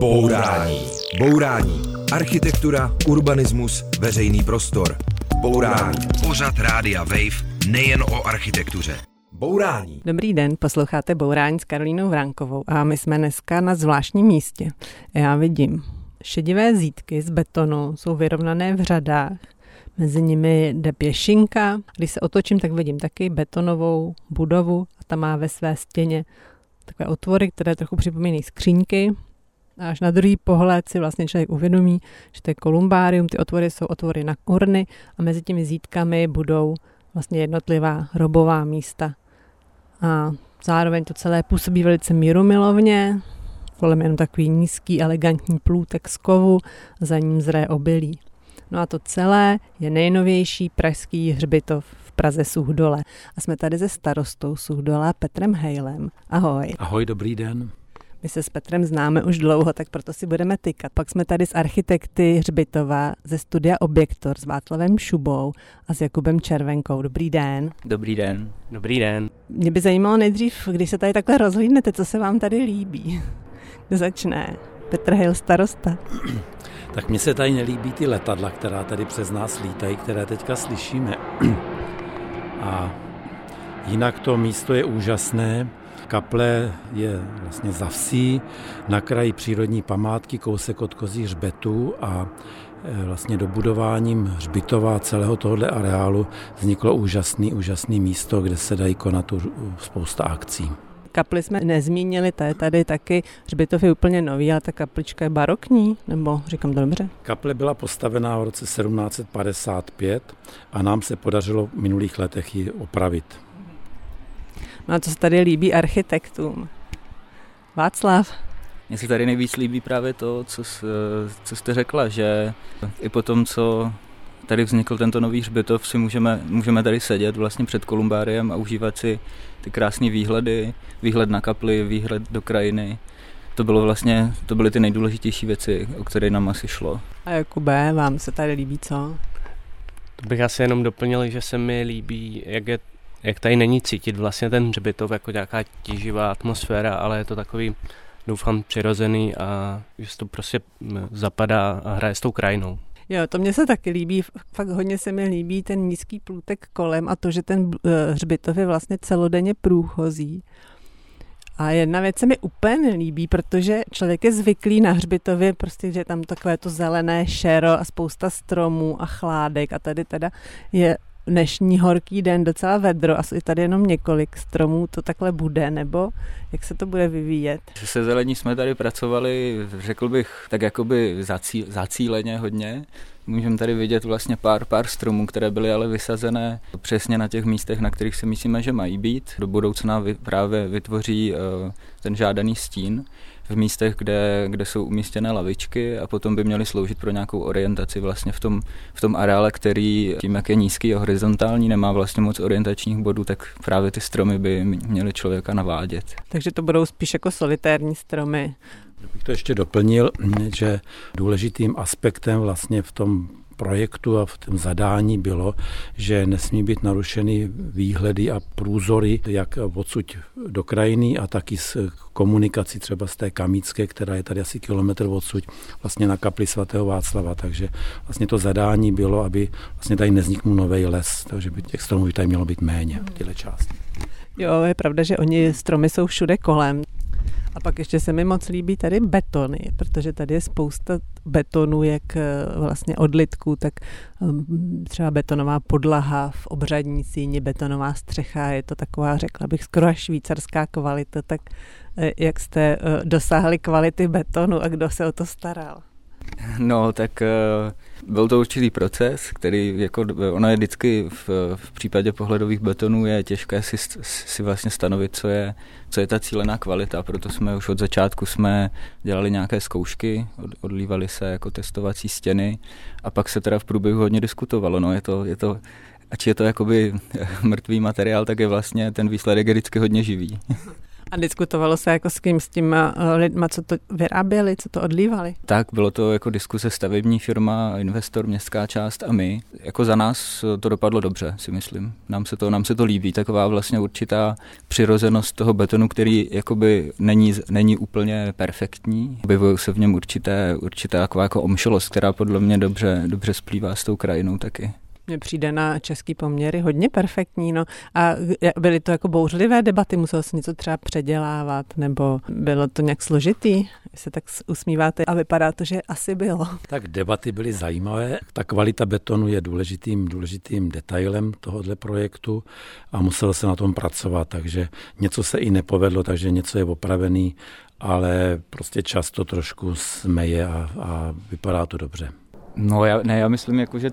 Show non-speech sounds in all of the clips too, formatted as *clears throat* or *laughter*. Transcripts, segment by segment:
Bourání. Bourání. Architektura, urbanismus, veřejný prostor. Bourání. Pořad Rádia Wave nejen o architektuře. Bourání. Dobrý den, posloucháte Bourání s Karolínou Vránkovou a my jsme dneska na zvláštním místě. Já vidím šedivé zítky z betonu, jsou vyrovnané v řadách, mezi nimi jde pěšinka. Když se otočím, tak vidím taky betonovou budovu a ta má ve své stěně takové otvory, které trochu připomínají skříňky. Až na druhý pohled si vlastně člověk uvědomí, že to je kolumbárium, ty otvory jsou otvory na urny a mezi těmi zítkami budou vlastně jednotlivá robová místa. A zároveň to celé působí velice mírumilovně, kolem jenom takový nízký, elegantní plůtek z kovu, za ním zré obilí. No a to celé je nejnovější pražský hřbitov v Praze Suhdole. A jsme tady se starostou Suhdola Petrem Hejlem. Ahoj. Ahoj, dobrý den. My se s Petrem známe už dlouho, tak proto si budeme tykat. Pak jsme tady s architekty Hřbitova ze studia Objektor s Václavem Šubou a s Jakubem Červenkou. Dobrý den. Dobrý den. Dobrý den. Mě by zajímalo nejdřív, když se tady takhle rozhlídnete, co se vám tady líbí. Kdo začne? Petr Hejl, starosta. *clears throat* Tak mně se tady nelíbí ty letadla, která tady přes nás lítají, které teďka slyšíme. *clears throat* A jinak to místo je úžasné. Kaple je vlastně za vsí, na kraji přírodní památky, kousek od kozí hřbetů a e, vlastně dobudováním hřbitova celého tohoto areálu vzniklo úžasný, úžasný místo, kde se dají konat spousta akcí. Kapli jsme nezmínili, to je tady taky, hřbitov je úplně nový, ale ta kaplička je barokní, nebo říkám to dobře? Kaple byla postavená v roce 1755 a nám se podařilo v minulých letech ji opravit. No a co se tady líbí architektům? Václav? Mně se tady nejvíc líbí právě to, co, co jste řekla, že i po tom, co tady vznikl tento nový hřbitov, si můžeme, můžeme tady sedět vlastně před kolumbáriem a užívat si ty krásné výhledy, výhled na kapli, výhled do krajiny. To bylo vlastně, to byly ty nejdůležitější věci, o které nám asi šlo. A Jakube, vám se tady líbí co? To bych asi jenom doplnil, že se mi líbí, jak, je, jak tady není cítit vlastně ten hřbitov jako nějaká tíživá atmosféra, ale je to takový, doufám, přirozený a že to prostě zapadá a hraje s tou krajinou. Jo, to mně se taky líbí, fakt hodně se mi líbí ten nízký plůtek kolem a to, že ten eh, hřbitov je vlastně celodenně průchozí. A jedna věc se mi úplně nelíbí, protože člověk je zvyklý na hřbitově, prostě, že je tam takové to zelené šero a spousta stromů a chládek a tady teda je dnešní horký den docela vedro, asi tady jenom několik stromů to takhle bude, nebo jak se to bude vyvíjet? Se zelení jsme tady pracovali, řekl bych, tak jakoby zací, zacíleně hodně. Můžeme tady vidět vlastně pár, pár stromů, které byly ale vysazené přesně na těch místech, na kterých si myslíme, že mají být. Do budoucna právě vytvoří uh, ten žádaný stín v místech, kde, kde jsou umístěné lavičky a potom by měly sloužit pro nějakou orientaci vlastně v tom, v tom areále, který tím, jak je nízký a horizontální, nemá vlastně moc orientačních bodů, tak právě ty stromy by měly člověka navádět. Takže to budou spíš jako solitérní stromy. Bych to ještě doplnil, že důležitým aspektem vlastně v tom projektu a v tom zadání bylo, že nesmí být narušeny výhledy a průzory, jak odsud do krajiny a taky s komunikací třeba z té Kamícké, která je tady asi kilometr odsud, vlastně na kapli svatého Václava. Takže vlastně to zadání bylo, aby vlastně tady nezniknul nový les, takže by těch stromů by tady mělo být méně v těchto části. Jo, je pravda, že oni stromy jsou všude kolem. A pak ještě se mi moc líbí tady betony, protože tady je spousta betonů, jak eh, vlastně odlitků, tak hm, třeba betonová podlaha v obřadní síni, betonová střecha, je to taková, řekla bych, skoro až švýcarská kvalita, tak eh, jak jste eh, dosáhli kvality betonu a kdo se o to staral? No, tak byl to určitý proces, který jako, ono je vždycky v, v případě pohledových betonů je těžké si, si vlastně stanovit, co je, co je ta cílená kvalita, proto jsme už od začátku jsme dělali nějaké zkoušky, od, odlívali se jako testovací stěny a pak se teda v průběhu hodně diskutovalo, no je to, je to ač je to jakoby mrtvý materiál, tak je vlastně ten výsledek vždycky hodně živý. *laughs* A diskutovalo se jako s kým, s těma eh, lidma, co to vyráběli, co to odlívali? Tak, bylo to jako diskuse stavební firma, investor, městská část a my. Jako za nás to dopadlo dobře, si myslím. Nám se to, nám se to líbí, taková vlastně určitá přirozenost toho betonu, který jakoby není, není úplně perfektní. Objevují se v něm určité, určitá taková jako omšelost, která podle mě dobře, dobře splývá s tou krajinou taky. Mně přijde na český poměry hodně perfektní. No. A byly to jako bouřlivé debaty, muselo se něco třeba předělávat, nebo bylo to nějak složitý? Vy se tak usmíváte a vypadá to, že asi bylo. Tak debaty byly zajímavé. Ta kvalita betonu je důležitým, důležitým detailem tohohle projektu a muselo se na tom pracovat, takže něco se i nepovedlo, takže něco je opravený, ale prostě často trošku smeje a, a vypadá to dobře. No já, ne, já myslím, jako, že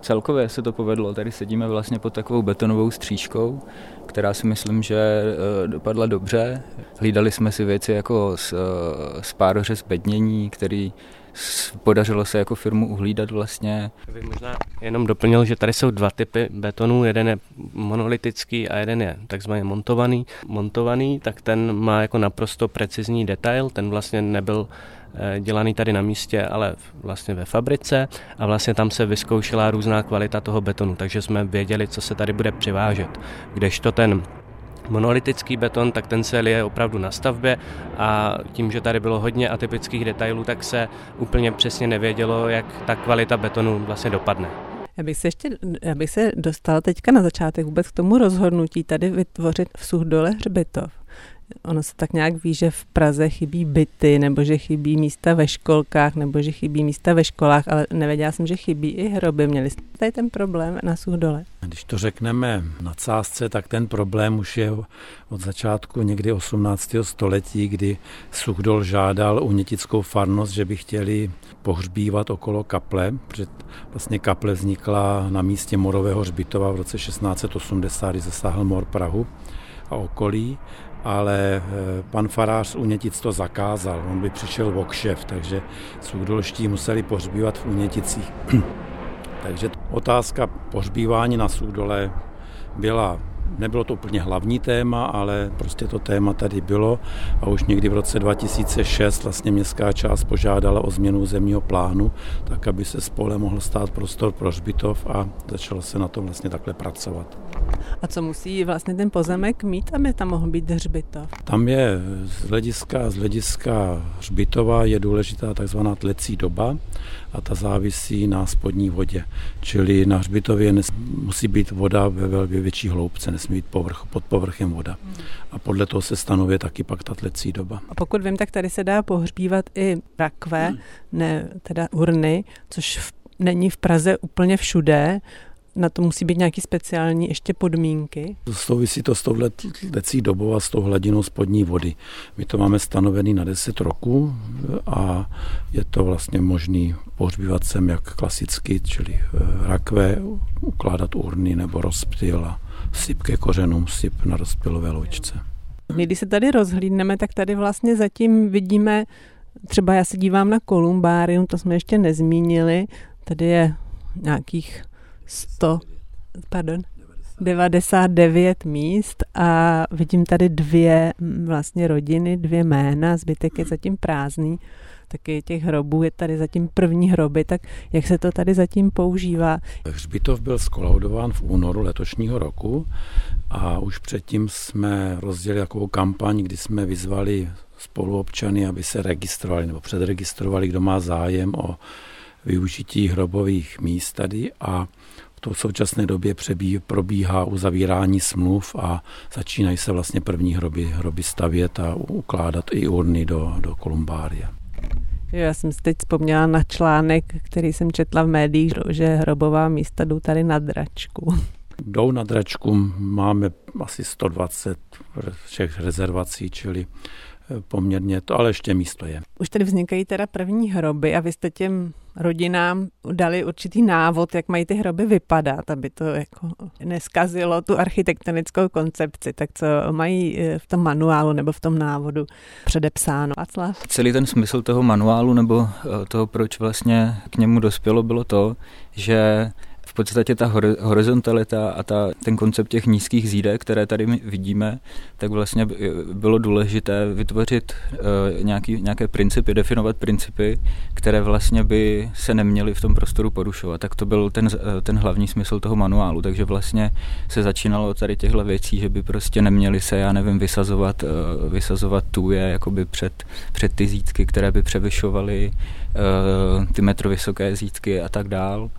celkově se to povedlo. Tady sedíme vlastně pod takovou betonovou střížkou, která si myslím, že eh, dopadla dobře. Hlídali jsme si věci jako z, eh, z pároře zbednění, který podařilo se jako firmu uhlídat vlastně. Bych možná jenom doplnil, že tady jsou dva typy betonů, jeden je monolitický a jeden je takzvaně montovaný. Montovaný, tak ten má jako naprosto precizní detail, ten vlastně nebyl dělaný tady na místě, ale vlastně ve fabrice a vlastně tam se vyzkoušela různá kvalita toho betonu, takže jsme věděli, co se tady bude přivážet. Kdežto ten monolitický beton, tak ten se je opravdu na stavbě a tím, že tady bylo hodně atypických detailů, tak se úplně přesně nevědělo, jak ta kvalita betonu vlastně dopadne. Já bych se ještě, já bych se dostal teďka na začátek vůbec k tomu rozhodnutí tady vytvořit v Suchdole hřbitov. Ono se tak nějak ví, že v Praze chybí byty, nebo že chybí místa ve školkách, nebo že chybí místa ve školách, ale nevěděla jsem, že chybí i hroby. Měli jste tady ten problém na Suchdole? Když to řekneme na cásce, tak ten problém už je od začátku někdy 18. století, kdy Suchdol žádal unětickou farnost, že by chtěli pohřbívat okolo kaple, protože vlastně kaple vznikla na místě morového hřbitova v roce 1680, kdy zasáhl mor Prahu a okolí ale eh, pan farář Unětic to zakázal. On by přišel v okšev, takže sudolští museli pohřbívat v Uněticích. *clears throat* takže otázka pohřbívání na Sudole byla Nebylo to úplně hlavní téma, ale prostě to téma tady bylo a už někdy v roce 2006 vlastně městská část požádala o změnu zemního plánu, tak aby se spole mohl stát prostor pro hřbitov a začalo se na tom vlastně takhle pracovat. A co musí vlastně ten pozemek mít, aby tam mohl být hřbitov? Tam je z hlediska, z hlediska hřbitova je důležitá takzvaná tlecí doba a ta závisí na spodní vodě. Čili na hřbitově musí být voda ve velmi větší hloubce, nesmí být povrch, pod povrchem voda. A podle toho se stanovuje taky pak ta tlecí doba. A pokud vím, tak tady se dá pohřbívat i rakve, hmm. ne teda urny, což v, není v Praze úplně všude na to musí být nějaký speciální ještě podmínky? Souvisí to s tou lecí dobou a s tou hladinou spodní vody. My to máme stanovený na 10 roků a je to vlastně možný pohřbívat sem jak klasicky, čili eh, rakve, ukládat urny nebo rozptyl a syp ke kořenům, syp na rozpylové loučce. My, když se tady rozhlídneme, tak tady vlastně zatím vidíme, třeba já se dívám na kolumbárium, to jsme ještě nezmínili, tady je nějakých 100, pardon, 99 míst a vidím tady dvě vlastně rodiny, dvě jména, zbytek je zatím prázdný, taky těch hrobů je tady zatím první hroby, tak jak se to tady zatím používá? Hřbitov byl skolaudován v únoru letošního roku a už předtím jsme rozdělili takovou kampaň, kdy jsme vyzvali spoluobčany, aby se registrovali nebo předregistrovali, kdo má zájem o využití hrobových míst tady a to v současné době přebí, probíhá uzavírání smluv a začínají se vlastně první hroby, hroby stavět a ukládat i urny do, do kolumbária. Já jsem si teď vzpomněla na článek, který jsem četla v médiích, že hrobová místa jdou tady na dračku. Jdou na dračku, máme asi 120 všech rezervací, čili poměrně to, ale ještě místo je. Už tady vznikají teda první hroby a vy jste těm rodinám dali určitý návod, jak mají ty hroby vypadat, aby to jako neskazilo tu architektonickou koncepci. Tak co mají eh, v tom manuálu nebo v tom návodu předepsáno? Václav? Celý ten smysl toho manuálu nebo eh, toho, proč vlastně k němu dospělo, bylo to, že v podstatě ta horizontalita a ta, ten koncept těch nízkých zídek, které tady vidíme, tak vlastně bylo důležité vytvořit uh, nějaký, nějaké principy, definovat principy, které vlastně by se neměly v tom prostoru porušovat. Tak to byl ten, ten hlavní smysl toho manuálu. Takže vlastně se začínalo tady těchto věcí, že by prostě neměli se, já nevím, vysazovat, vysazovat tuje jakoby před, před ty zítky, které by převyšovaly ty metro vysoké zítky a tak dál.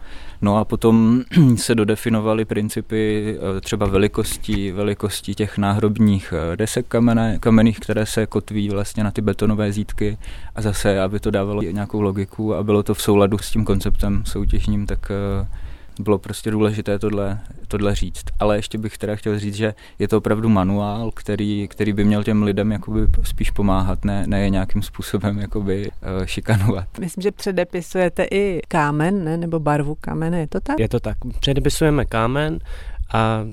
No a potom *clears throat* se dodefinovaly principy eh, třeba velikostí, velikostí těch náhrobních eh, desek kamene, kamenných, které se kotví vlastně na ty betonové zítky. A zase, aby to dávalo nějakou logiku a bylo to v souladu s tím konceptem soutěžním, tak eh, bylo prostě důležité tohle, tohle říct. Ale ještě bych teda chtěl říct, že je to opravdu manuál, který, který by měl těm lidem jakoby spíš pomáhat, ne, ne je nějakým způsobem jakoby uh, šikanovat. Myslím, že předepisujete i kámen, ne? nebo barvu kamene, je to tak? Je to tak. Předepisujeme kámen, a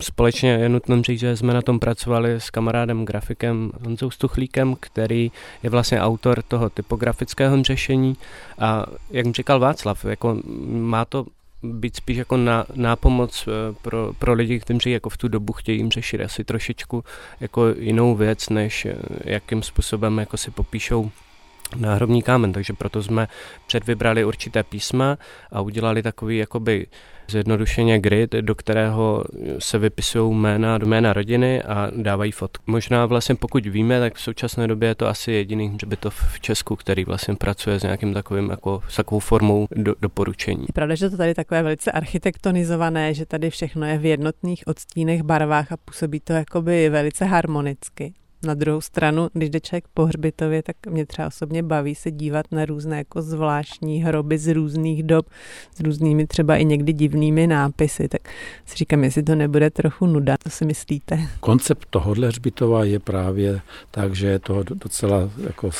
společně je nutno říct, že jsme na tom pracovali s kamarádem grafikem Honzou Stuchlíkem, který je vlastně autor toho typografického řešení. A jak říkal Václav, jako má to být spíš jako na, nápomoc eh, pro, pro lidi, kteří jako v tu dobu chtějí jim řešit asi trošičku jako jinou věc, než eh, jakým způsobem jako si popíšou náhrobní kámen, takže proto jsme předvybrali určité písma a udělali takový jakoby zjednodušeně grid, do kterého se vypisují jména, jména rodiny a dávají fotky. Možná vlastně pokud víme, tak v současné době je to asi jediný hřbitov v Česku, který vlastně pracuje s nějakým takovým jako s takovou formou do, doporučení. Je pravda, že to tady takové velice architektonizované, že tady všechno je v jednotných odstínech, barvách a působí to jakoby velice harmonicky. Na druhou stranu, když jde člověk po hřbitově, tak mě třeba osobně baví se dívat na různé jako zvláštní hroby z různých dob, s různými třeba i někdy divnými nápisy, tak si říkám, jestli to nebude trochu nuda, co si myslíte? Koncept tohohle hřbitova je právě tak, že je to docela jako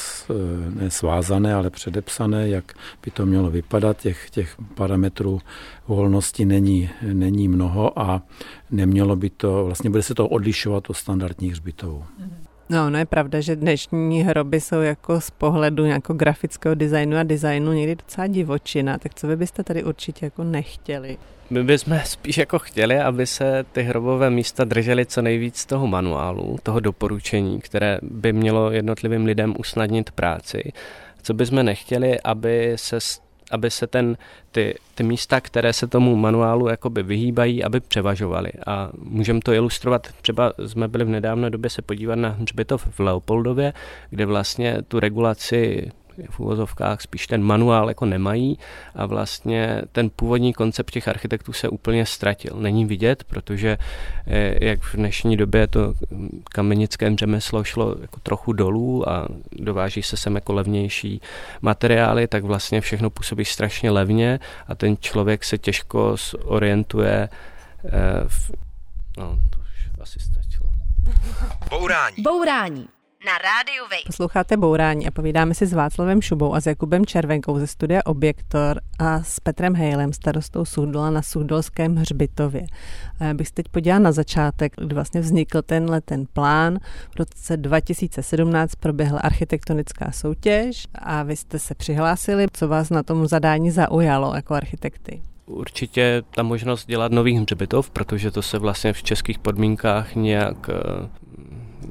nesvázané, ale předepsané, jak by to mělo vypadat. Těch, těch parametrů volnosti není, není mnoho a nemělo by to, vlastně bude se to odlišovat od standardních hřbitovů. Mm-hmm. No, no je pravda, že dnešní hroby jsou jako z pohledu nějakého grafického designu a designu někdy docela divočina, tak co vy byste tady určitě jako nechtěli? My bychom spíš jako chtěli, aby se ty hrobové místa držely co nejvíc toho manuálu, toho doporučení, které by mělo jednotlivým lidem usnadnit práci. Co bychom nechtěli, aby se aby se ten, ty, ty místa, které se tomu manuálu jakoby vyhýbají, aby převažovaly. A můžeme to ilustrovat, třeba jsme byli v nedávné době se podívat na hřbitov v Leopoldově, kde vlastně tu regulaci v úvozovkách spíš ten manuál jako nemají a vlastně ten původní koncept těch architektů se úplně ztratil. Není vidět, protože eh, jak v dnešní době to kamenické řemeslo šlo jako trochu dolů a dováží se sem jako levnější materiály, tak vlastně všechno působí strašně levně a ten člověk se těžko orientuje eh, v... No, to už asi stačilo. Bourání. Bourání na rádiu Wave. Posloucháte Bourání a povídáme si s Václavem Šubou a s Jakubem Červenkou ze studia Objektor a s Petrem Hejlem, starostou Suhdola na Suhdolském hřbitově. A já bych se teď podívala na začátek, kdy vlastně vznikl tenhle ten plán. V roce 2017 proběhla architektonická soutěž a vy jste se přihlásili. Co vás na tom zadání zaujalo jako architekty? Určitě ta možnost dělat nový hřbitov, protože to se vlastně v českých podmínkách nějak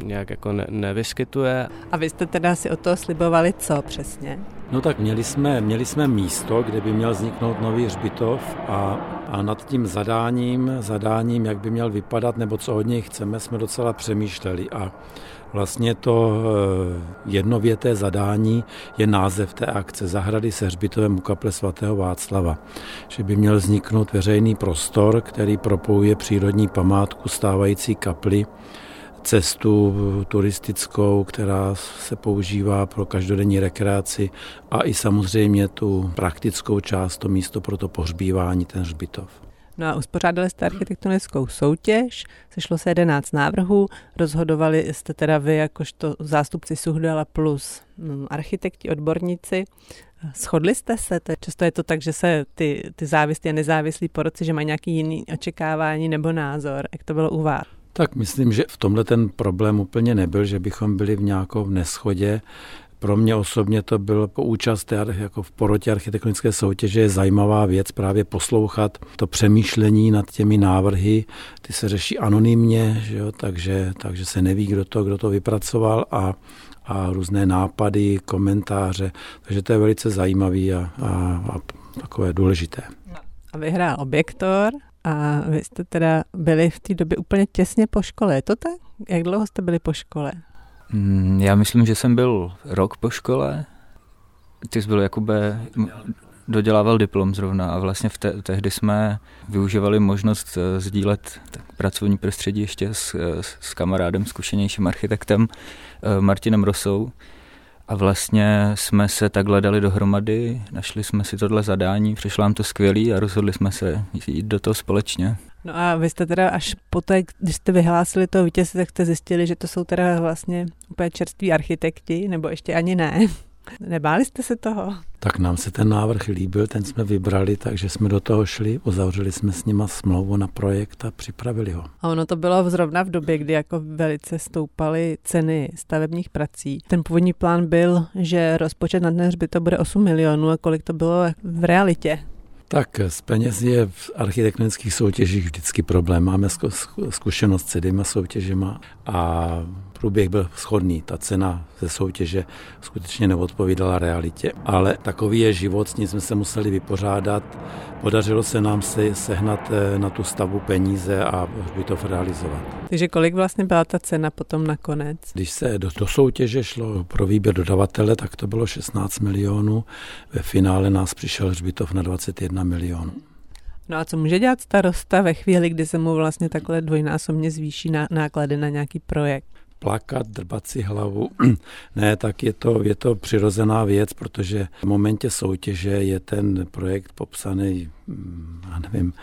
nějak jako ne, nevyskytuje. A vy jste teda si o toho slibovali co přesně? No tak měli jsme, měli jsme místo, kde by měl vzniknout nový hřbitov a, a nad tím zadáním, zadáním, jak by měl vypadat nebo co od něj chceme, jsme docela přemýšleli a Vlastně to eh, jednověté zadání je název té akce Zahrady se hřbitovem u kaple svatého Václava. Že by měl vzniknout veřejný prostor, který propojuje přírodní památku stávající kaply cestu turistickou, která se používá pro každodenní rekreaci a i samozřejmě tu praktickou část, to místo pro to pohřbívání, ten hřbitov. No a uspořádali jste architektonickou soutěž, sešlo se 11 návrhů, rozhodovali jste teda vy jakožto zástupci Suhdala plus mm, architekti, odborníci. Shodli jste se? Často je to tak, že se ty, ty závislí a nezávislí poroci, že mají nějaký jiný očekávání nebo názor. Jak to bylo u vás? Tak myslím, že v tomhle ten problém úplně nebyl, že bychom byli v nějakou neschodě. Pro mě osobně to bylo po účast jako v porotě architektonické soutěže je zajímavá věc právě poslouchat to přemýšlení nad těmi návrhy. Ty se řeší anonymně, takže, takže se neví, kdo to, kdo to vypracoval a a různé nápady, komentáře, takže to je velice zajímavý a, a, a takové důležité. A vyhrál Objektor a vy jste teda byli v té době úplně těsně po škole, je to tak? Jak dlouho jste byli po škole? Mm, já myslím, že jsem byl rok po škole. Ty jsi byl Jakube, dodělával diplom zrovna a vlastně v te- tehdy jsme využívali možnost eh, sdílet pracovní prostředí ještě s, eh, s kamarádem, zkušenějším architektem eh, Martinem Rosou. A vlastně jsme se takhle dali dohromady, našli jsme si tohle zadání, přišlo nám to skvělý a rozhodli jsme se jít do toho společně. No a vy jste teda až poté, když jste vyhlásili to vítězství, tak jste zjistili, že to jsou teda vlastně úplně čerství architekti, nebo ještě ani ne. Nebáli jste se toho? Tak nám se ten návrh líbil, ten jsme vybrali, takže jsme do toho šli, uzavřeli jsme s nima smlouvu na projekt a připravili ho. A ono to bylo zrovna v době, kdy jako velice stoupaly ceny stavebních prací. Ten původní plán byl, že rozpočet na dnes by to bude 8 milionů a kolik to bylo v realitě? Tak s penězi je v architektonických soutěžích vždycky problém. Máme zkušenost s těma soutěžima a průběh byl schodný. Ta cena ze soutěže skutečně neodpovídala realitě. Ale takový je život, s ním jsme se museli vypořádat. Podařilo se nám se sehnat eh, na tu stavu peníze a to realizovat. Takže kolik vlastně byla ta cena potom nakonec? Když se do, do soutěže šlo pro výběr dodavatele, tak to bylo 16 milionů. Ve finále nás přišel hřbitov na 21 milionů. No a co může dělat starosta ve chvíli, kdy se mu vlastně takhle dvojnásobně zvýší náklady na nějaký projekt? Plakat, drbat si hlavu. *clears throat* ne, tak je to, je to přirozená věc, protože v momentě soutěže je ten projekt popsaný, mm, já nevím,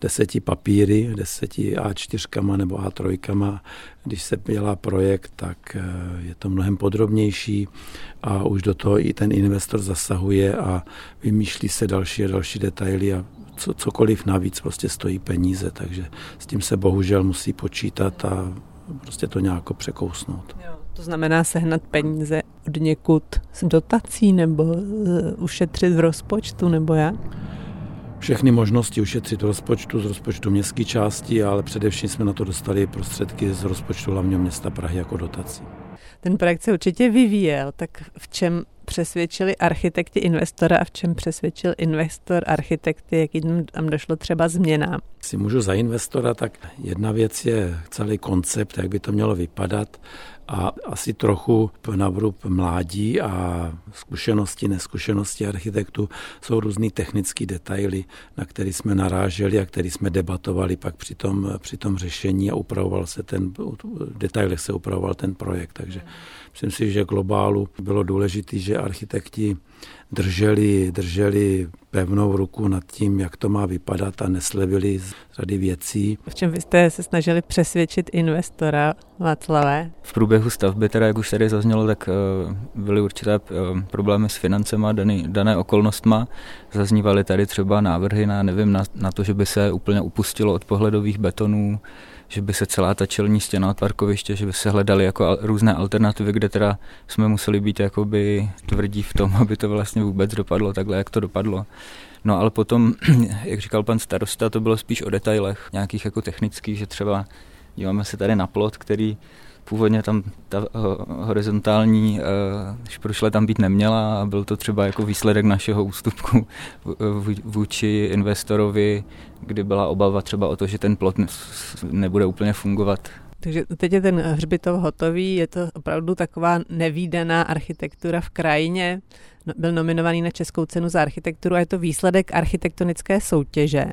deseti papíry, deseti A4 nebo A3. Když se dělá projekt, tak eh, je to mnohem podrobnější a už do toho i ten investor zasahuje a vymýšlí se další a další detaily a co, cokoliv navíc prostě stojí peníze, takže s tím se bohužel musí počítat a prostě to nějak překousnout. Jo, to znamená sehnat peníze od někud z dotací nebo uh, ušetřit v rozpočtu nebo jak? Všechny možnosti ušetřit v rozpočtu, z rozpočtu městské části, ale především jsme na to dostali prostředky z rozpočtu hlavního města Prahy jako dotací. Ten projekt se určitě vyvíjel, tak v čem přesvědčili architekti investora a v čem přesvědčil investor architekty, jakým tam došlo třeba změnám? Si můžu za investora, tak jedna věc je celý koncept, jak by to mělo vypadat a asi trochu na vrub mládí a zkušenosti, neskušenosti architektů. Jsou různý technické detaily, na které jsme naráželi a které jsme debatovali pak při tom, při tom řešení a upravoval se ten, v detailech se upravoval ten projekt, takže myslím si, že globálu bylo důležité, že architekti drželi, drželi pevnou ruku nad tím, jak to má vypadat a neslevili z řady věcí. V čem vy jste se snažili přesvědčit investora Václavé? V průběhu stavby, teda jak už tady zaznělo, tak uh, byly určité uh, problémy s financema daný, dané okolnostma. Zaznívaly tady třeba návrhy na, nevím, na, na to, že by se úplně upustilo od pohledových betonů, že by se celá ta čelní stěna od parkoviště, že by se hledaly jako různé alternativy, kde teda jsme museli být jakoby tvrdí v tom, *laughs* aby to vlastně vůbec dopadlo takhle, jak to dopadlo. No ale potom, *clears throat* jak říkal pan starosta, to bylo spíš o detailech, nějakých jako technických, že třeba díváme se tady na plot, který původně tam ta uh, horizontální uh, šprušle tam být neměla a byl to třeba jako výsledek našeho ústupku vůči investorovi, kdy byla obava třeba o to, že ten plot nebude úplně fungovat. Takže teď je ten hřbitov hotový, je to opravdu taková nevýdaná architektura v krajině. No, byl nominovaný na Českou cenu za architekturu a je to výsledek architektonické soutěže.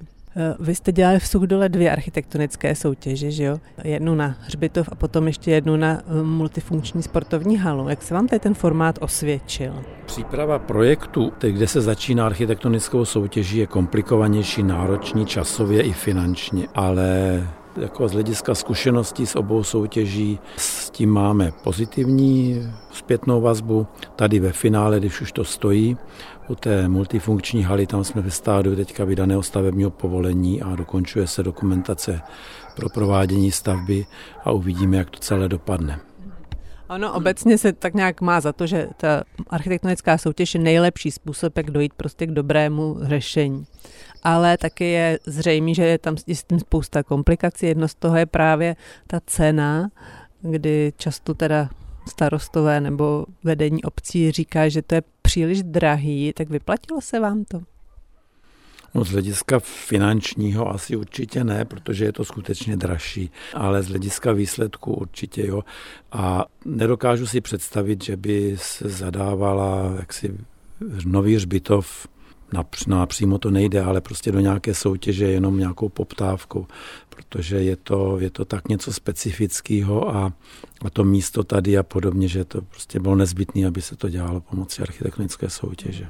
Vy jste dělali v Suchdole dvě architektonické soutěže, že jo? Jednu na hřbitov a potom ještě jednu na eh, multifunkční sportovní halu. Jak se vám tady ten formát osvědčil? Příprava projektu, kde se začíná architektonickou soutěží, je komplikovanější, náročný časově i finančně, ale jako z hlediska zkušeností s obou soutěží s tím máme pozitivní zpětnou vazbu. Tady ve finále, když už to stojí, u té multifunkční haly, tam jsme ve stádiu teďka vydaného stavebního povolení a dokončuje se dokumentace pro provádění stavby a uvidíme, jak to celé dopadne. Ono obecně se tak nějak má za to, že ta architektonická soutěž je nejlepší způsob, jak dojít prostě k dobrému řešení. Ale taky je zřejmé, že je tam s tím spousta komplikací. Jedno z toho je právě ta cena, kdy často teda starostové nebo vedení obcí říká, že to je příliš drahý, tak vyplatilo se vám to? No z hlediska finančního asi určitě ne, protože je to skutečně dražší, ale z hlediska výsledku určitě jo. A nedokážu si představit, že by se zadávala jaksi nový hřbitov napřímo to nejde, ale prostě do nějaké soutěže jenom nějakou poptávkou, protože je to, je to tak něco specifického a, a to místo tady a podobně, že to prostě bylo nezbytné, aby se to dělalo pomocí architektonické soutěže.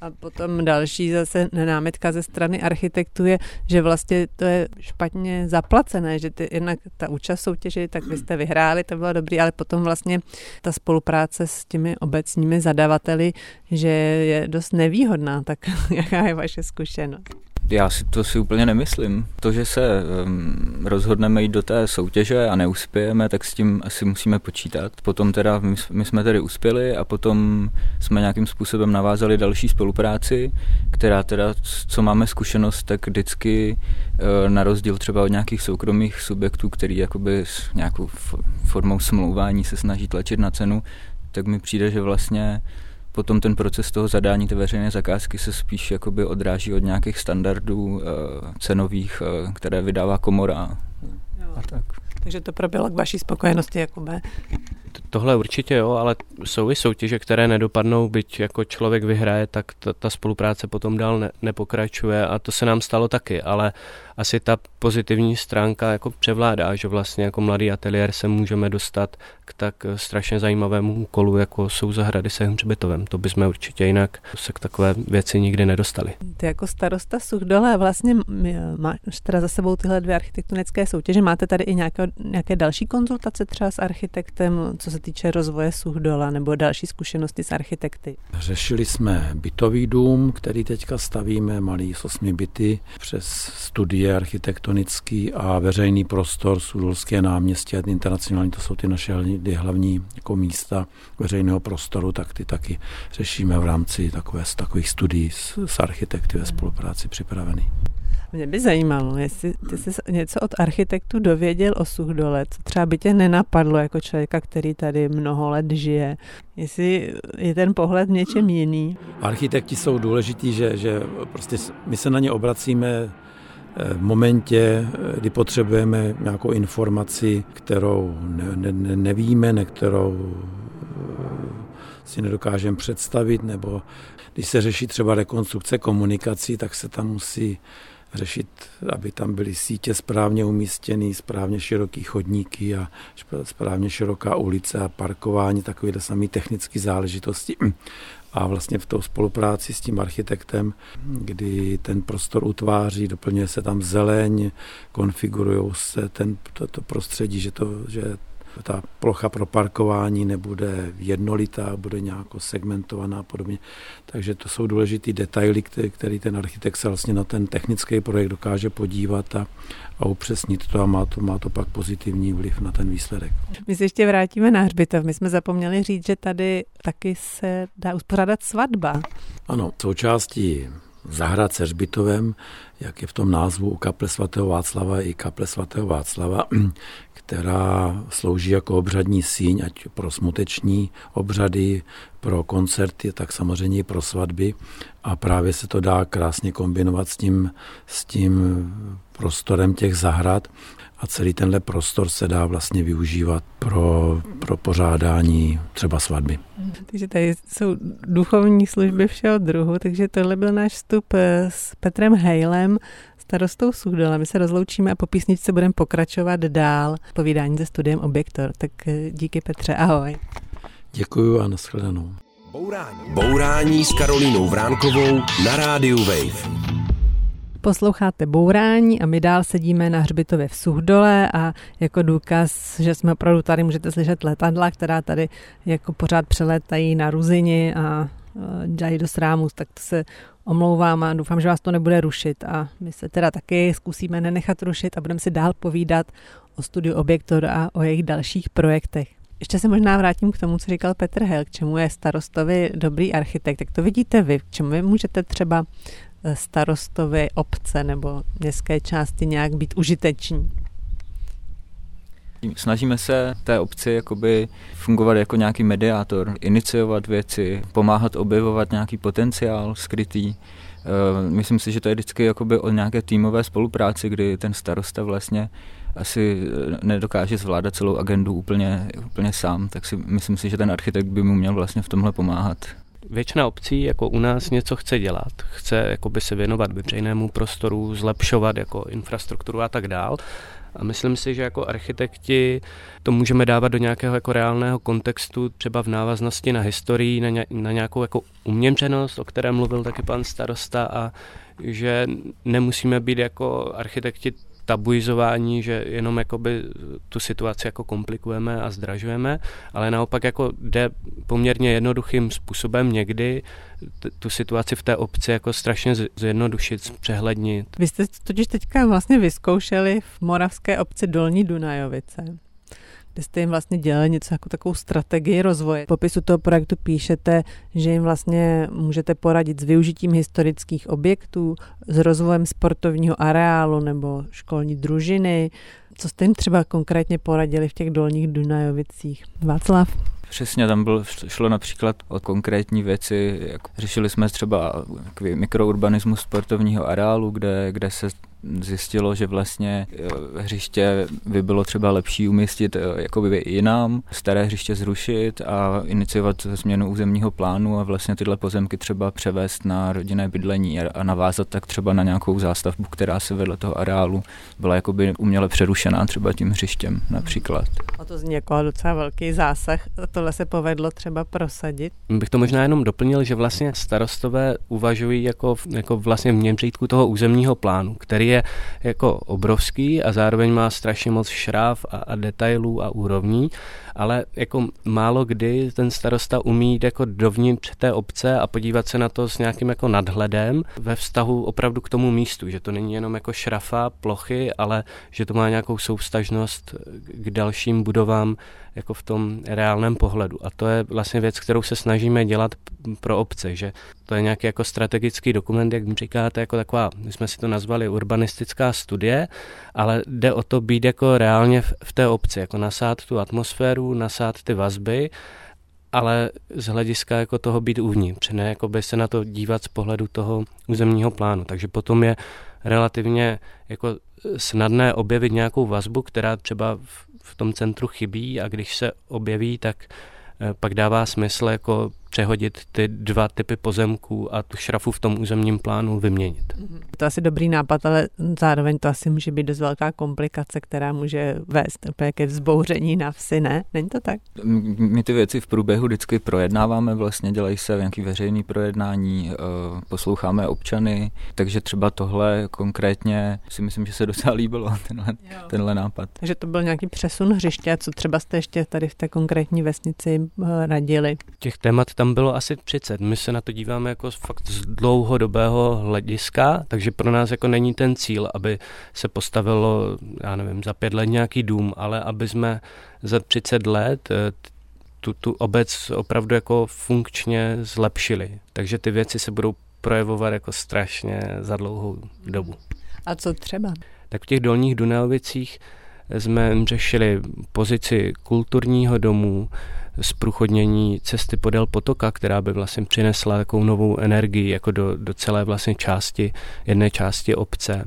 A potom další zase námitka ze strany architektů je, že vlastně to je špatně zaplacené, že ty, jednak ta účast soutěže, tak vy jste vyhráli, to bylo dobrý, ale potom vlastně ta spolupráce s těmi obecními zadavateli, že je dost nevýhodná, tak *laughs* jaká je vaše zkušenost? Já si to si úplně nemyslím. To, že se um, rozhodneme jít do té soutěže a neuspějeme, tak s tím asi musíme počítat. Potom teda my, my jsme tedy uspěli a potom jsme nějakým způsobem navázali další spolupráci, která teda, co máme zkušenost, tak vždycky uh, na rozdíl třeba od nějakých soukromých subjektů, který jakoby s nějakou formou smlouvání se snaží tlačit na cenu, tak mi přijde, že vlastně potom ten proces toho zadání té veřejné zakázky se spíš jakoby odráží od nějakých standardů eh, cenových, eh, které vydává komora. A tak. Takže to proběhlo k vaší spokojenosti, Jakube? Tohle určitě jo, ale jsou i soutěže, které nedopadnou, byť jako člověk vyhraje, tak ta, ta spolupráce potom dál ne, nepokračuje a to se nám stalo taky, ale asi ta pozitivní stránka jako převládá, že vlastně jako mladý ateliér se můžeme dostat k tak strašně zajímavému úkolu, jako jsou zahrady se hřbitovem. To bychom určitě jinak se k takové věci nikdy nedostali. Ty jako starosta Suchdole vlastně máš teda za sebou tyhle dvě architektonické soutěže. Máte tady i nějaké, nějaké další konzultace třeba s architektem, co se týče rozvoje Suchdola nebo další zkušenosti s architekty? Řešili jsme bytový dům, který teďka stavíme, malý s osmi byty, přes studie architektonický a veřejný prostor, Sudolské náměstí a internacionální, to jsou ty naše hlavní, hlavní jako místa veřejného prostoru, tak ty taky řešíme v rámci takové, takových studií s, s architekty ve spolupráci připravený. Mě by zajímalo, jestli ty jsi něco od architektu dověděl o Suchdole, co třeba by tě nenapadlo jako člověka, který tady mnoho let žije. Jestli je ten pohled v něčem jiný. Architekti jsou důležití, že, že prostě my se na ně obracíme eh, v momentě, eh, kdy potřebujeme nějakou informaci, kterou ne, ne, nevíme, ne kterou eh, si nedokážeme představit, nebo když se řeší třeba rekonstrukce komunikací, tak se tam musí řešit, aby tam byly sítě správně umístěné, správně široký chodníky a správně široká ulice a parkování, takové samé technické záležitosti. A vlastně v tou spolupráci s tím architektem, kdy ten prostor utváří, doplňuje se tam zeleň, konfigurují se ten, to, to prostředí, že, to, že ta plocha pro parkování nebude jednolitá, bude nějak segmentovaná a podobně. Takže to jsou důležitý detaily, který, který ten architekt se vlastně na ten technický projekt dokáže podívat a, a upřesnit to a má to, má to pak pozitivní vliv na ten výsledek. My se ještě vrátíme na hřbitov. My jsme zapomněli říct, že tady taky se dá uspořádat svatba. Ano, součástí zahrad se hřbitovem, jak je v tom názvu u kaple svatého Václava i kaple svatého Václava, *clears throat* která slouží jako obřadní síň, ať pro smuteční obřady, pro koncerty, tak samozřejmě i pro svatby. A právě se to dá krásně kombinovat s tím, s tím prostorem těch zahrad a celý tenhle prostor se dá vlastně využívat pro, pro pořádání třeba svatby. Takže tady jsou duchovní služby všeho druhu, takže tohle byl náš vstup s Petrem Hejlem, starostou Suchdola. My se rozloučíme a po písničce budeme pokračovat dál povídání se studiem Objektor. Tak eh, díky Petře, ahoj. Děkuji a nashledanou. Bourání. Bourání s Karolínou Vránkovou na rádiu Wave. Posloucháte Bourání a my dál sedíme na hřbitově v Suchdole a jako důkaz, že jsme opravdu tady, můžete slyšet letadla, která tady jako pořád přelétají na Ruzini a dělají do srámu, tak to se omlouvám a doufám, že vás to nebude rušit a my se teda taky zkusíme nenechat rušit a budeme si dál povídat o studiu Objektor a o jejich dalších projektech. Ještě se možná vrátím k tomu, co říkal Petr Hel, k čemu je starostovi dobrý architekt. Jak to vidíte vy? K čemu vy můžete třeba starostovi obce nebo městské části nějak být užiteční? Snažíme se té obci jakoby fungovat jako nějaký mediátor, iniciovat věci, pomáhat objevovat nějaký potenciál skrytý. Eh, myslím si, že to je vždycky jakoby o nějaké týmové spolupráci, kdy ten starosta vlastně asi eh, nedokáže zvládat celou agendu úplně, úplně sám, tak si myslím si, že ten architekt by mu měl vlastně v tomhle pomáhat. Většina obcí jako u nás něco chce dělat, chce jakoby se věnovat veřejnému prostoru, zlepšovat jako infrastrukturu a tak dál. A myslím si, že jako architekti to můžeme dávat do nějakého jako reálného kontextu, třeba v návaznosti na historii, na, ně, na nějakou jako uměřenost, o které mluvil taky pan starosta a že nemusíme být jako architekti tabuizování, že jenom jakoby tu situaci jako komplikujeme a zdražujeme, ale naopak jako jde poměrně jednoduchým způsobem někdy t- tu situaci v té obci jako strašně zjednodušit, přehlednit. Vy jste totiž teďka vlastně vyzkoušeli v moravské obci Dolní Dunajovice kde jste jim vlastně dělali něco jako takovou strategii rozvoje. V popisu toho projektu píšete, že jim vlastně můžete poradit s využitím historických objektů, s rozvojem sportovního areálu nebo školní družiny. Co jste jim třeba konkrétně poradili v těch dolních Dunajovicích? Václav? Přesně, tam bylo, šlo například o konkrétní věci, jako řešili jsme třeba mikrourbanismus sportovního areálu, kde, kde se zjistilo, že vlastně eh, hřiště by bylo třeba lepší umístit eh, jakoby jinam, staré hřiště zrušit a iniciovat změnu územního plánu a vlastně tyhle pozemky třeba převést na rodinné bydlení a navázat tak třeba na nějakou zástavbu, která se vedle toho areálu byla jakoby uměle přerušená třeba tím hřištěm například. A to zní jako docela velký zásah. Tohle se povedlo třeba prosadit? Bych to možná jenom doplnil, že vlastně starostové uvažují jako, jako vlastně v měřítku toho územního plánu, který je jako obrovský a zároveň má strašně moc šráv a, a detailů a úrovní, ale jako málo kdy ten starosta umí jít jako dovnitř té obce a podívat se na to s nějakým jako nadhledem ve vztahu opravdu k tomu místu, že to není jenom jako šrafa, plochy, ale že to má nějakou soustažnost k dalším budovám jako v tom reálném pohledu. A to je vlastně věc, kterou se snažíme dělat pro obce, že to je nějaký jako strategický dokument, jak říkáte, jako taková, my jsme si to nazvali urbanistická studie, ale jde o to být jako reálně v, té obci, jako nasát tu atmosféru, nasát ty vazby, ale z hlediska jako toho být uvnitř, ne jako by se na to dívat z pohledu toho územního plánu. Takže potom je relativně jako snadné objevit nějakou vazbu, která třeba v, v tom centru chybí a když se objeví, tak eh, pak dává smysl jako přehodit ty dva typy pozemků a tu šrafu v tom územním plánu vyměnit. Mhm. To je asi dobrý nápad, ale zároveň to asi může být dost velká komplikace, která může vést úplně ke vzbouření na vsi, ne? Není to tak? My ty věci v průběhu vždycky projednáváme, vlastně dělají se nějaký veřejný projednání, eh, posloucháme občany, takže třeba tohle konkrétně si myslím, že se docela líbilo, *laughs* tenhle, tenhle nápad. Takže to byl nějaký přesun hřiště, co třeba jste ještě tady v té konkrétní vesnici eh, radili? Těch témat tam bylo asi 30. My se na to díváme jako fakt z dlouhodobého hlediska, takže pro nás jako není ten cíl, aby se postavilo, já nevím, za pět let nějaký dům, ale aby jsme za 30 let eh, tu, tu obec opravdu jako funkčně zlepšili. Takže ty věci se budou projevovat jako strašně za dlouhou dobu. A co třeba? Tak v těch dolních Dunajovicích jsme řešili pozici kulturního domu, zprůchodnění cesty podél potoka, která by vlastně přinesla takovou novou energii jako do, do celé vlastně části, jedné části obce.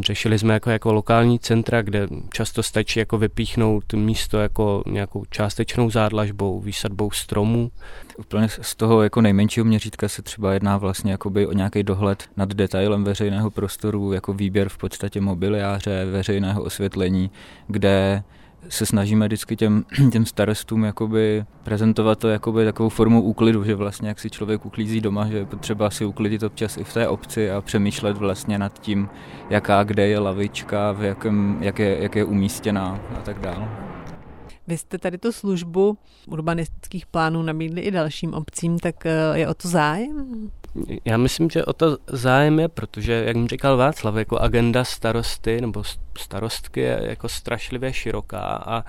Řešili jsme jako, jako lokální centra, kde často stačí jako vypíchnout místo jako nějakou částečnou zádlažbou, výsadbou stromů. Úplně z toho jako nejmenšího měřítka se třeba jedná vlastně o nějaký dohled nad detailem veřejného prostoru, jako výběr v podstatě mobiliáře, veřejného osvětlení, kde se snažíme vždycky těm, *clears throat* těm starostům jakoby prezentovat to jakoby takovou formou úklidu, že vlastně jak si člověk uklízí doma, že je potřeba si uklidit občas i v té obci a přemýšlet vlastně nad tím, jaká kde je lavička, v jakém, jak, je, jak je umístěná a tak dále. Vy jste tady tu službu urbanistických plánů nabídli i dalším obcím, tak eh, je o to zájem? Já myslím, že o to zájem je, protože, jak mi říkal Václav, jako agenda starosty nebo starostky je jako strašlivě široká a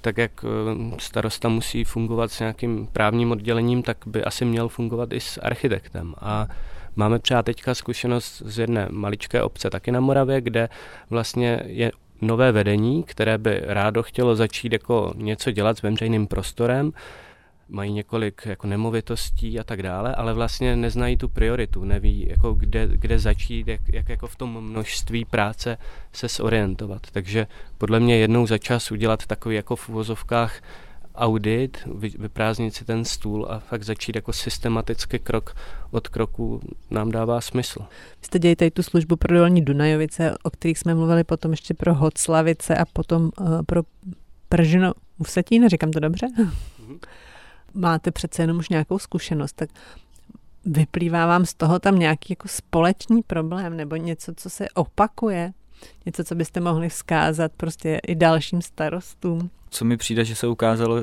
tak jak eh, starosta musí fungovat s nějakým právním oddělením, tak by asi měl fungovat i s architektem. A máme třeba teďka zkušenost z jedné maličké obce taky na Moravě, kde vlastně je nové vedení, které by rádo chtělo začít jako něco dělat s veřejným prostorem, mají několik jako nemovitostí a tak dále, ale vlastně neznají tu prioritu, neví, jako kde, kde začít, jak, jak jako v tom množství práce se zorientovat. Takže podle mě jednou za čas udělat takový jako v uvozovkách audit, vyprázdnit si ten stůl a fakt začít jako systematicky krok od kroku nám dává smysl. Vy jste dějte tu službu pro Dolní Dunajovice, o kterých jsme mluvili potom ještě pro Hoclavice a potom uh, pro Pržino Usetín, říkám to dobře? Mm-hmm. Máte přece jenom už nějakou zkušenost, tak vyplývá vám z toho tam nějaký jako společný problém nebo něco, co se opakuje? Něco, co byste mohli vzkázat prostě i dalším starostům? Co mi přijde, že se ukázalo,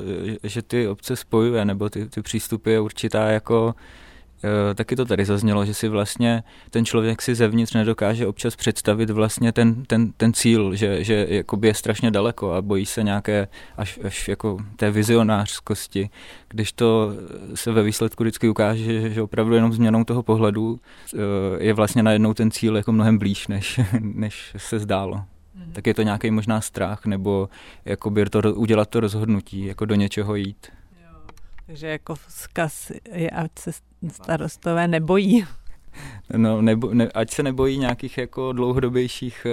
že ty obce spojuje, nebo ty, ty přístupy je určitá jako Eh, taky to tady zaznělo, že si vlastně ten člověk si zevnitř nedokáže občas představit vlastně ten, ten, ten cíl, že, že jakoby je strašně daleko a bojí se nějaké až, až jako té vizionářskosti, když to se ve výsledku vždycky ukáže, že, že opravdu jenom změnou toho pohledu eh, je vlastně najednou ten cíl jako mnohem blíž, než, *laughs* než se zdálo. Mm-hmm. Tak je to nějaký možná strach nebo jakoby to, udělat to rozhodnutí, jako do něčeho jít. Takže jako vzkaz je, ať se starostové nebojí. No, nebo, ne, ať se nebojí nějakých jako dlouhodobějších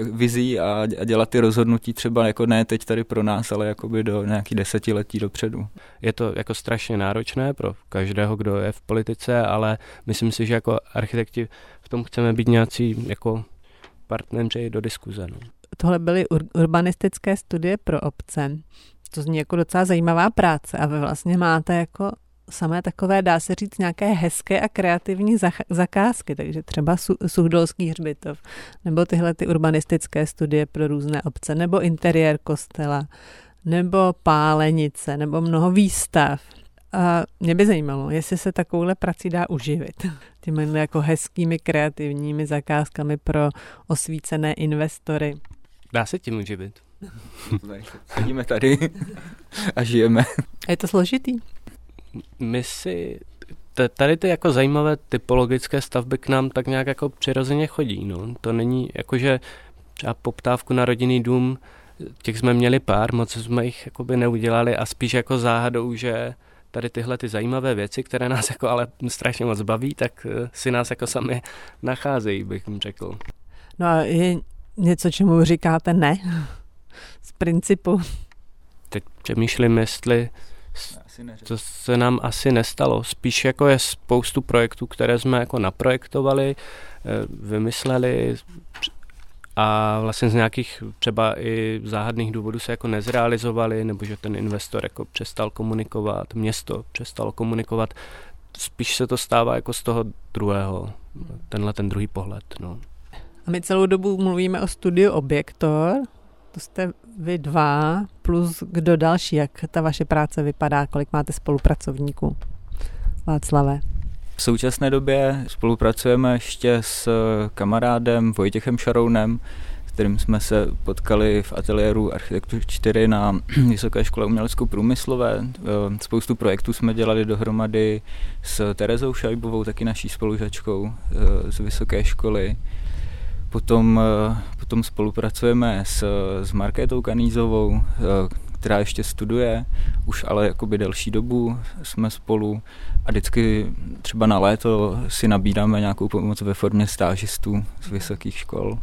uh, vizí a, a dělat ty rozhodnutí třeba jako ne teď tady pro nás, ale jakoby do nějakých desetiletí dopředu. Je to jako strašně náročné pro každého, kdo je v politice, ale myslím si, že jako architekti v tom chceme být nějací jako partneři do diskuze. No. Tohle byly ur- urbanistické studie pro obce to zní jako docela zajímavá práce a vy vlastně máte jako samé takové, dá se říct, nějaké hezké a kreativní zakázky, takže třeba Suhdolský hřbitov, nebo tyhle ty urbanistické studie pro různé obce, nebo interiér kostela, nebo pálenice, nebo mnoho výstav. A mě by zajímalo, jestli se takovouhle prací dá uživit. *laughs* Těmi jako hezkými kreativními zakázkami pro osvícené investory. Dá se tím uživit. *laughs* Sedíme tady a žijeme. A je to složitý? My si tady ty jako zajímavé typologické stavby k nám tak nějak jako přirozeně chodí. No. To není jako, že třeba poptávku na rodinný dům, těch jsme měli pár, moc jsme jich jakoby neudělali a spíš jako záhadou, že tady tyhle ty zajímavé věci, které nás jako ale strašně moc baví, tak eh, si nás jako sami nacházejí, bych řekl. No a je něco, čemu říkáte ne? Z principu. Teď přemýšlím, jestli to se nám asi nestalo. Spíš jako je spoustu projektů, které jsme jako naprojektovali, eh, vymysleli a vlastně z nějakých třeba i záhadných důvodů se jako nezrealizovali, nebo že ten investor jako přestal komunikovat, město přestalo komunikovat. Spíš se to stává jako z toho druhého, tenhle ten druhý pohled. No. A my celou dobu mluvíme o studiu Objektor, to jste vy dva, plus kdo další, jak ta vaše práce vypadá, kolik máte spolupracovníků? Václave. V současné době spolupracujeme ještě s kamarádem Vojtěchem Šarounem, s kterým jsme se potkali v ateliéru Architektur 4 na *clears throat* Vysoké škole umělecko-průmyslové. Spoustu projektů jsme dělali dohromady s Terezou Šajbovou, taky naší spolužačkou eh, z Vysoké školy. Potom, eh, potom spolupracujeme s, s Markétou Kanízovou, eh, která ještě studuje, už ale jakoby delší dobu jsme spolu a vždycky třeba na léto si nabídáme nějakou pomoc ve formě stážistů z vysokých škol.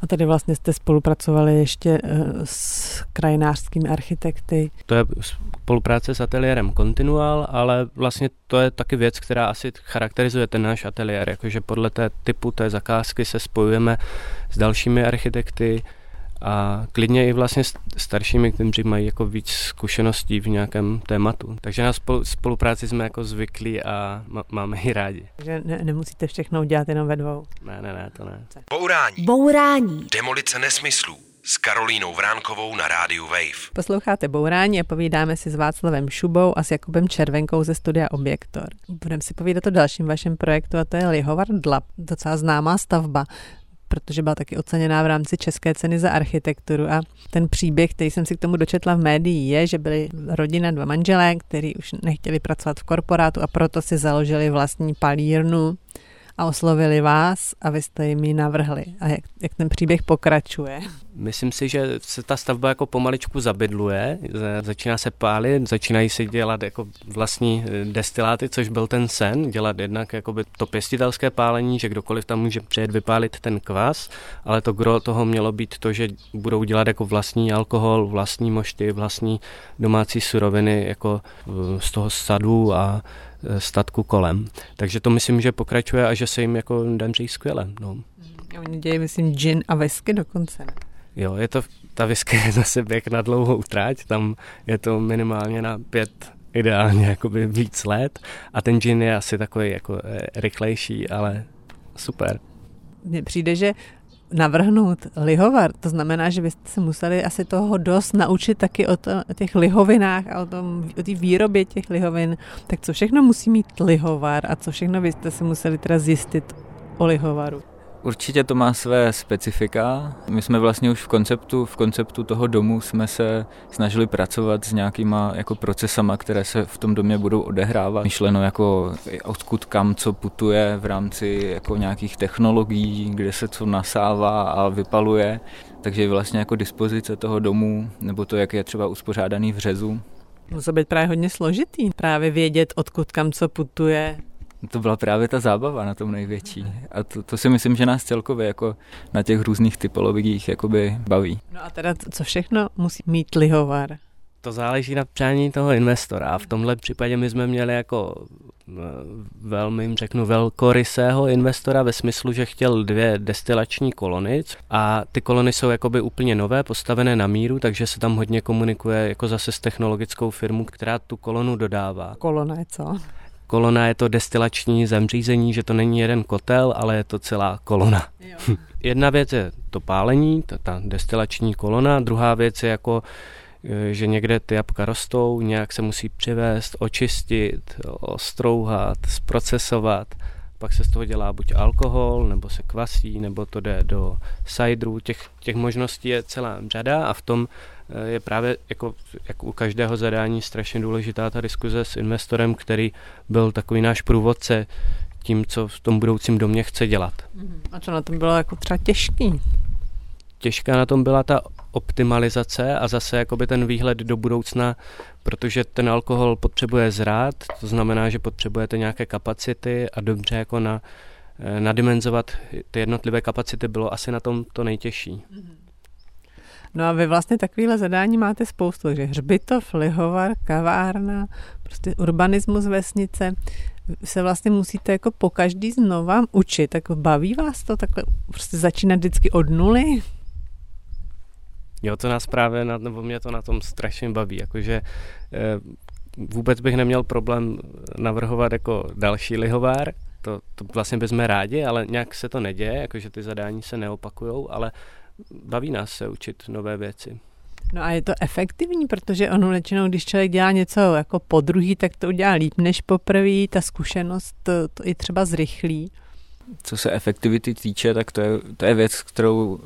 A tady vlastně jste spolupracovali ještě eh, s krajinářskými architekty. To je spolupráce s ateliérem Continual, ale vlastně to je taky věc, která asi charakterizuje ten náš ateliér, jakože podle té typu té zakázky se spojujeme s dalšími architekty, a klidně i vlastně staršími, kteří mají jako víc zkušeností v nějakém tématu. Takže na spolupráci jsme jako zvyklí a máme ji rádi. Takže ne, nemusíte všechno udělat jenom ve dvou. Ne, ne, ne, to ne. Bourání. Bourání. Demolice nesmyslů s Karolínou Vránkovou na rádiu Wave. Posloucháte Bourání a povídáme si s Václavem Šubou a s Jakubem Červenkou ze studia Objektor. Budeme si povídat o dalším vašem projektu a to je Lihovar Dlap, docela známá stavba. Protože byla taky oceněná v rámci České ceny za architekturu a ten příběh, který jsem si k tomu dočetla v médiích, je, že byli rodina, dva manželé, kteří už nechtěli pracovat v korporátu a proto si založili vlastní palírnu a oslovili vás a vy jste jim ji navrhli. A jak, jak ten příběh pokračuje? Myslím si, že se ta stavba jako pomaličku zabydluje, začíná se pálit, začínají se dělat jako vlastní eh, destiláty, což byl ten sen, dělat jednak jakoby to pěstitelské pálení, že kdokoliv tam může přijet vypálit ten kvas, ale to gro toho mělo být to, že budou dělat jako vlastní alkohol, vlastní mošty, vlastní domácí suroviny jako eh, z toho sadu a statku kolem. Takže to myslím, že pokračuje a že se jim jako daří skvěle. No. Oni dějí, myslím, gin a whisky dokonce. Ne? Jo, je to, ta whisky je zase běh na dlouhou tráť, tam je to minimálně na pět ideálně jakoby víc let a ten gin je asi takový jako eh, rychlejší, ale super. Mně přijde, že navrhnout lihovar, to znamená, že byste se museli asi toho dost naučit taky o, to, o těch lihovinách a o, tom, o té výrobě těch lihovin. Tak co všechno musí mít lihovar a co všechno byste se museli teda zjistit o lihovaru? Určitě to má své specifika. My jsme vlastně už v konceptu, v konceptu toho domu jsme se snažili pracovat s nějakýma jako procesama, které se v tom domě budou odehrávat. Myšleno jako odkud kam co putuje v rámci jako nějakých technologií, kde se co nasává a vypaluje. Takže vlastně jako dispozice toho domu, nebo to, jak je třeba uspořádaný v řezu, Musí být právě hodně složitý, právě vědět, odkud kam co putuje, to byla právě ta zábava na tom největší. A to, to si myslím, že nás celkově jako na těch různých typologiích jakoby baví. No a teda co všechno musí mít lihovar? To záleží na přání toho investora. A v tomhle případě my jsme měli jako eh, velmi, řeknu, velkorysého investora ve smyslu, že chtěl dvě destilační kolony a ty kolony jsou jakoby úplně nové, postavené na míru, takže se tam hodně komunikuje jako zase s technologickou firmou, která tu kolonu dodává. Kolona je co? Kolona je to destilační zamřízení, že to není jeden kotel, ale je to celá kolona. *laughs* Jedna věc je to pálení, ta, ta destilační kolona, druhá věc je jako e, že někde ty jabka rostou, nějak se musí přivést, očistit, ostrouhat, zprocesovat, pak se z toho dělá buď alkohol, nebo se kvasí, nebo to jde do sajdrů. Těch, těch možností je celá řada a v tom je právě jako, jako u každého zadání strašně důležitá ta diskuze s investorem, který byl takový náš průvodce tím, co v tom budoucím domě chce dělat. Mhm. A co na tom bylo jako třeba těžký? Těžká na tom byla ta optimalizace a zase jakoby ten výhled do budoucna, protože ten alkohol potřebuje zrát, to znamená, že potřebujete nějaké kapacity a dobře jako na, eh, nadimenzovat ty jednotlivé kapacity bylo asi na tom to nejtěžší. Mm-hmm. No a vy vlastně takovýhle zadání máte spoustu, že hřbitov, lihovar, kavárna, prostě urbanismus vesnice, se vlastně musíte jako po každý znova učit, tak baví vás to takhle prostě začínat vždycky od nuly? Jo, to nás právě, na, nebo mě to na tom strašně baví, jakože eh, vůbec bych neměl problém navrhovat jako další lihovár, to, to vlastně bychom rádi, ale nějak se to neděje, jakože ty zadání se neopakujou, ale baví nás se učit nové věci. No a je to efektivní, protože ono většinou, když člověk dělá něco jako po druhý, tak to udělá líp než poprvé, ta zkušenost to, to i třeba zrychlí. Co se efektivity týče, tak to je, to je věc, kterou uh,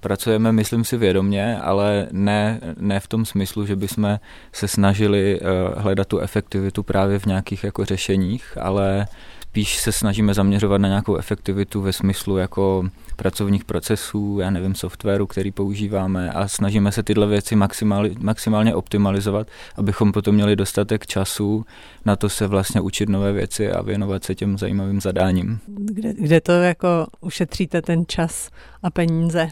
pracujeme, myslím si, vědomě, ale ne, ne v tom smyslu, že bychom se snažili uh, hledat tu efektivitu právě v nějakých jako řešeních, ale spíš se snažíme zaměřovat na nějakou efektivitu ve smyslu jako pracovních procesů, já nevím, softwaru, který používáme a snažíme se tyhle věci maximálně, maximálně optimalizovat, abychom potom měli dostatek času na to se vlastně učit nové věci a věnovat se těm zajímavým zadáním. Kde, kde to jako ušetříte ten čas a peníze?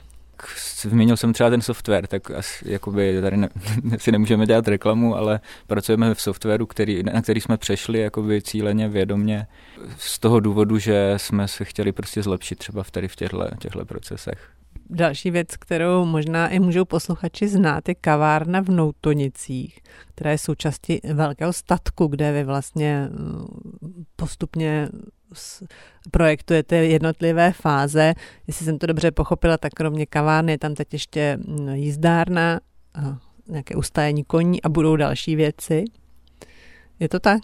Zmínil jsem třeba ten software, tak asi, jakoby tady ne, *laughs* si nemůžeme dělat reklamu, ale pracujeme v softwaru, který, na který jsme přešli jakoby cíleně, vědomně, z toho důvodu, že jsme se chtěli prostě zlepšit třeba v tady v těchto procesech. Další věc, kterou možná i můžou posluchači znát, je kavárna v Noutonicích, která je součástí velkého statku, kde vy vlastně mm, postupně projektujete jednotlivé fáze. Jestli jsem to dobře pochopila, tak kromě kavárny je tam teď ještě mm, jízdárna, a nějaké ustájení koní a budou další věci. Je to tak?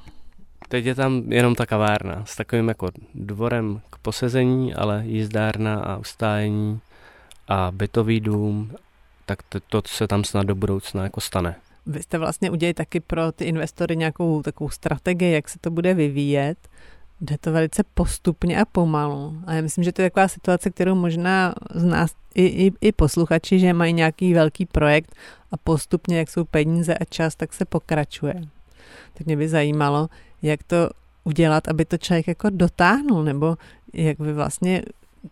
Teď je tam jenom ta kavárna s takovým jako dvorem k posezení, ale jízdárna a ustájení a bytový dům, tak to, to se tam snad do budoucna jako stane. Vy jste vlastně udělali taky pro ty investory nějakou takovou strategii, jak se to bude vyvíjet. Jde to velice postupně a pomalu. A já myslím, že to je taková situace, kterou možná z nás i, i, i posluchači, že mají nějaký velký projekt a postupně, jak jsou peníze a čas, tak se pokračuje. Tak mě by zajímalo, jak to udělat, aby to člověk jako dotáhnul, nebo jak vy vlastně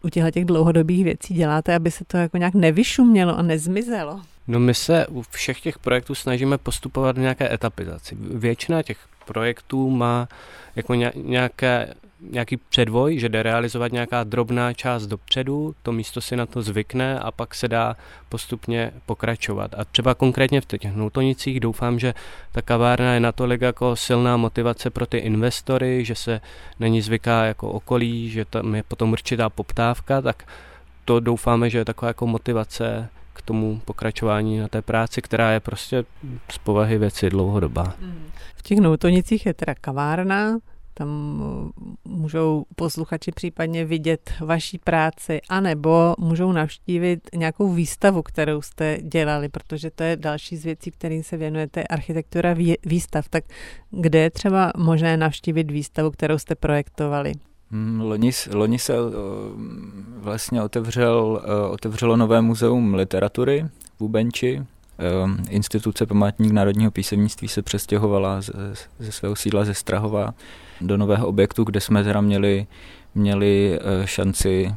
u těch dlouhodobých věcí děláte, aby se to jako nějak nevyšumělo a nezmizelo? No my se u všech těch projektů snažíme postupovat v nějaké etapizaci. Většina těch projektů má jako nějaké, nějaký předvoj, že jde realizovat nějaká drobná část dopředu, to místo si na to zvykne a pak se dá postupně pokračovat. A třeba konkrétně v těch Nultonicích doufám, že ta kavárna je natolik jako silná motivace pro ty investory, že se na ní zvyká jako okolí, že tam je potom určitá poptávka, tak to doufáme, že je taková jako motivace k tomu pokračování na té práci, která je prostě z povahy věci dlouhodobá. V těch Noutonicích je teda kavárna, tam můžou posluchači případně vidět vaší práci, anebo můžou navštívit nějakou výstavu, kterou jste dělali, protože to je další z věcí, kterým se věnujete, architektura výstav. Tak kde je třeba možné navštívit výstavu, kterou jste projektovali? Hmm, loni, loni se uh, vlastně otevřel, uh, otevřelo nové muzeum literatury v Ubenči. Uh, instituce Památník národního písemnictví se přestěhovala ze, ze svého sídla ze Strahova do nového objektu, kde jsme teda měli, měli šanci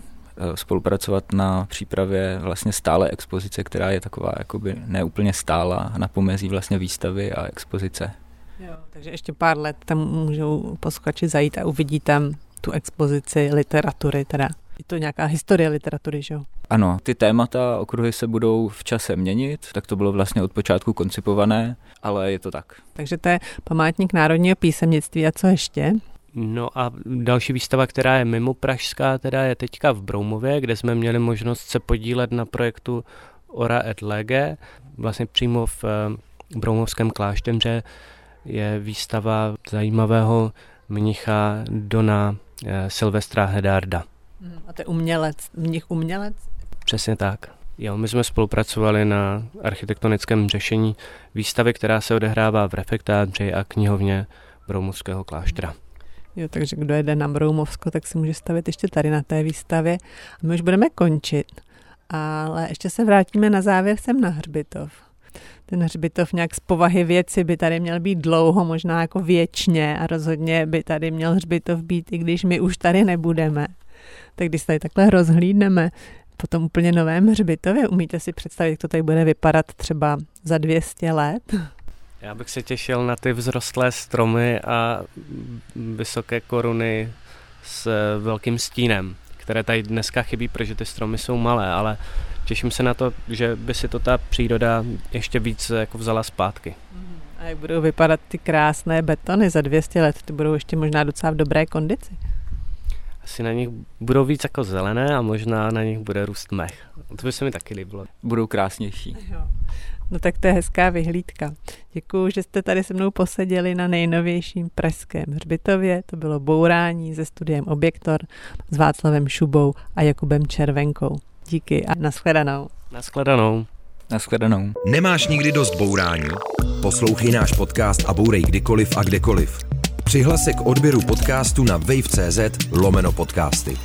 spolupracovat na přípravě vlastně stále expozice, která je taková jakoby neúplně stála na pomezí vlastně výstavy a expozice. Jo, takže ještě pár let tam můžou posluchači zajít a uvidí tam tu expozici literatury teda. Je to nějaká historie literatury, že jo? Ano, ty témata, okruhy se budou v čase měnit, tak to bylo vlastně od počátku koncipované, ale je to tak. Takže to je památník národního písemnictví a co ještě? No a další výstava, která je mimo Pražská, teda je teďka v Broumově, kde jsme měli možnost se podílet na projektu Ora et Lege, vlastně přímo v eh, Broumovském klášteře je výstava zajímavého mnicha Dona Silvestra Hedarda. Hmm, a to je umělec, mnich umělec? Přesně tak. Jo, my jsme spolupracovali na architektonickém řešení výstavy, která se odehrává v refektáři a knihovně Broumovského kláštera. Jo, takže kdo jede na Broumovsko, tak si může stavit ještě tady na té výstavě. A my už budeme končit, ale ještě se vrátíme na závěr sem na Hřbitov ten hřbitov nějak z povahy věci by tady měl být dlouho, možná jako věčně a rozhodně by tady měl hřbitov být, i když my už tady nebudeme. Tak když se tady takhle rozhlídneme po tom úplně novém hřbitově, umíte si představit, jak to tady bude vypadat třeba za 200 let? Já bych se těšil na ty vzrostlé stromy a vysoké koruny s velkým stínem, které tady dneska chybí, protože ty stromy jsou malé, ale těším se na to, že by si to ta příroda ještě víc jako vzala zpátky. A jak budou vypadat ty krásné betony za 200 let? Ty budou ještě možná docela v dobré kondici? Asi na nich budou víc jako zelené a možná na nich bude růst mech. To by se mi taky líbilo. Budou krásnější. Jo. No tak to je hezká vyhlídka. Děkuji, že jste tady se mnou poseděli na nejnovějším pražském hřbitově. To bylo bourání se studiem Objektor s Václavem Šubou a Jakubem Červenkou. Díky a nashledanou. Nashledanou. Nashledanou. Nemáš nikdy dost bourání? Poslouchej náš podcast a bourej kdykoliv a kdekoliv. Přihlas se k odběru podcastu na wave.cz lomeno podcasty.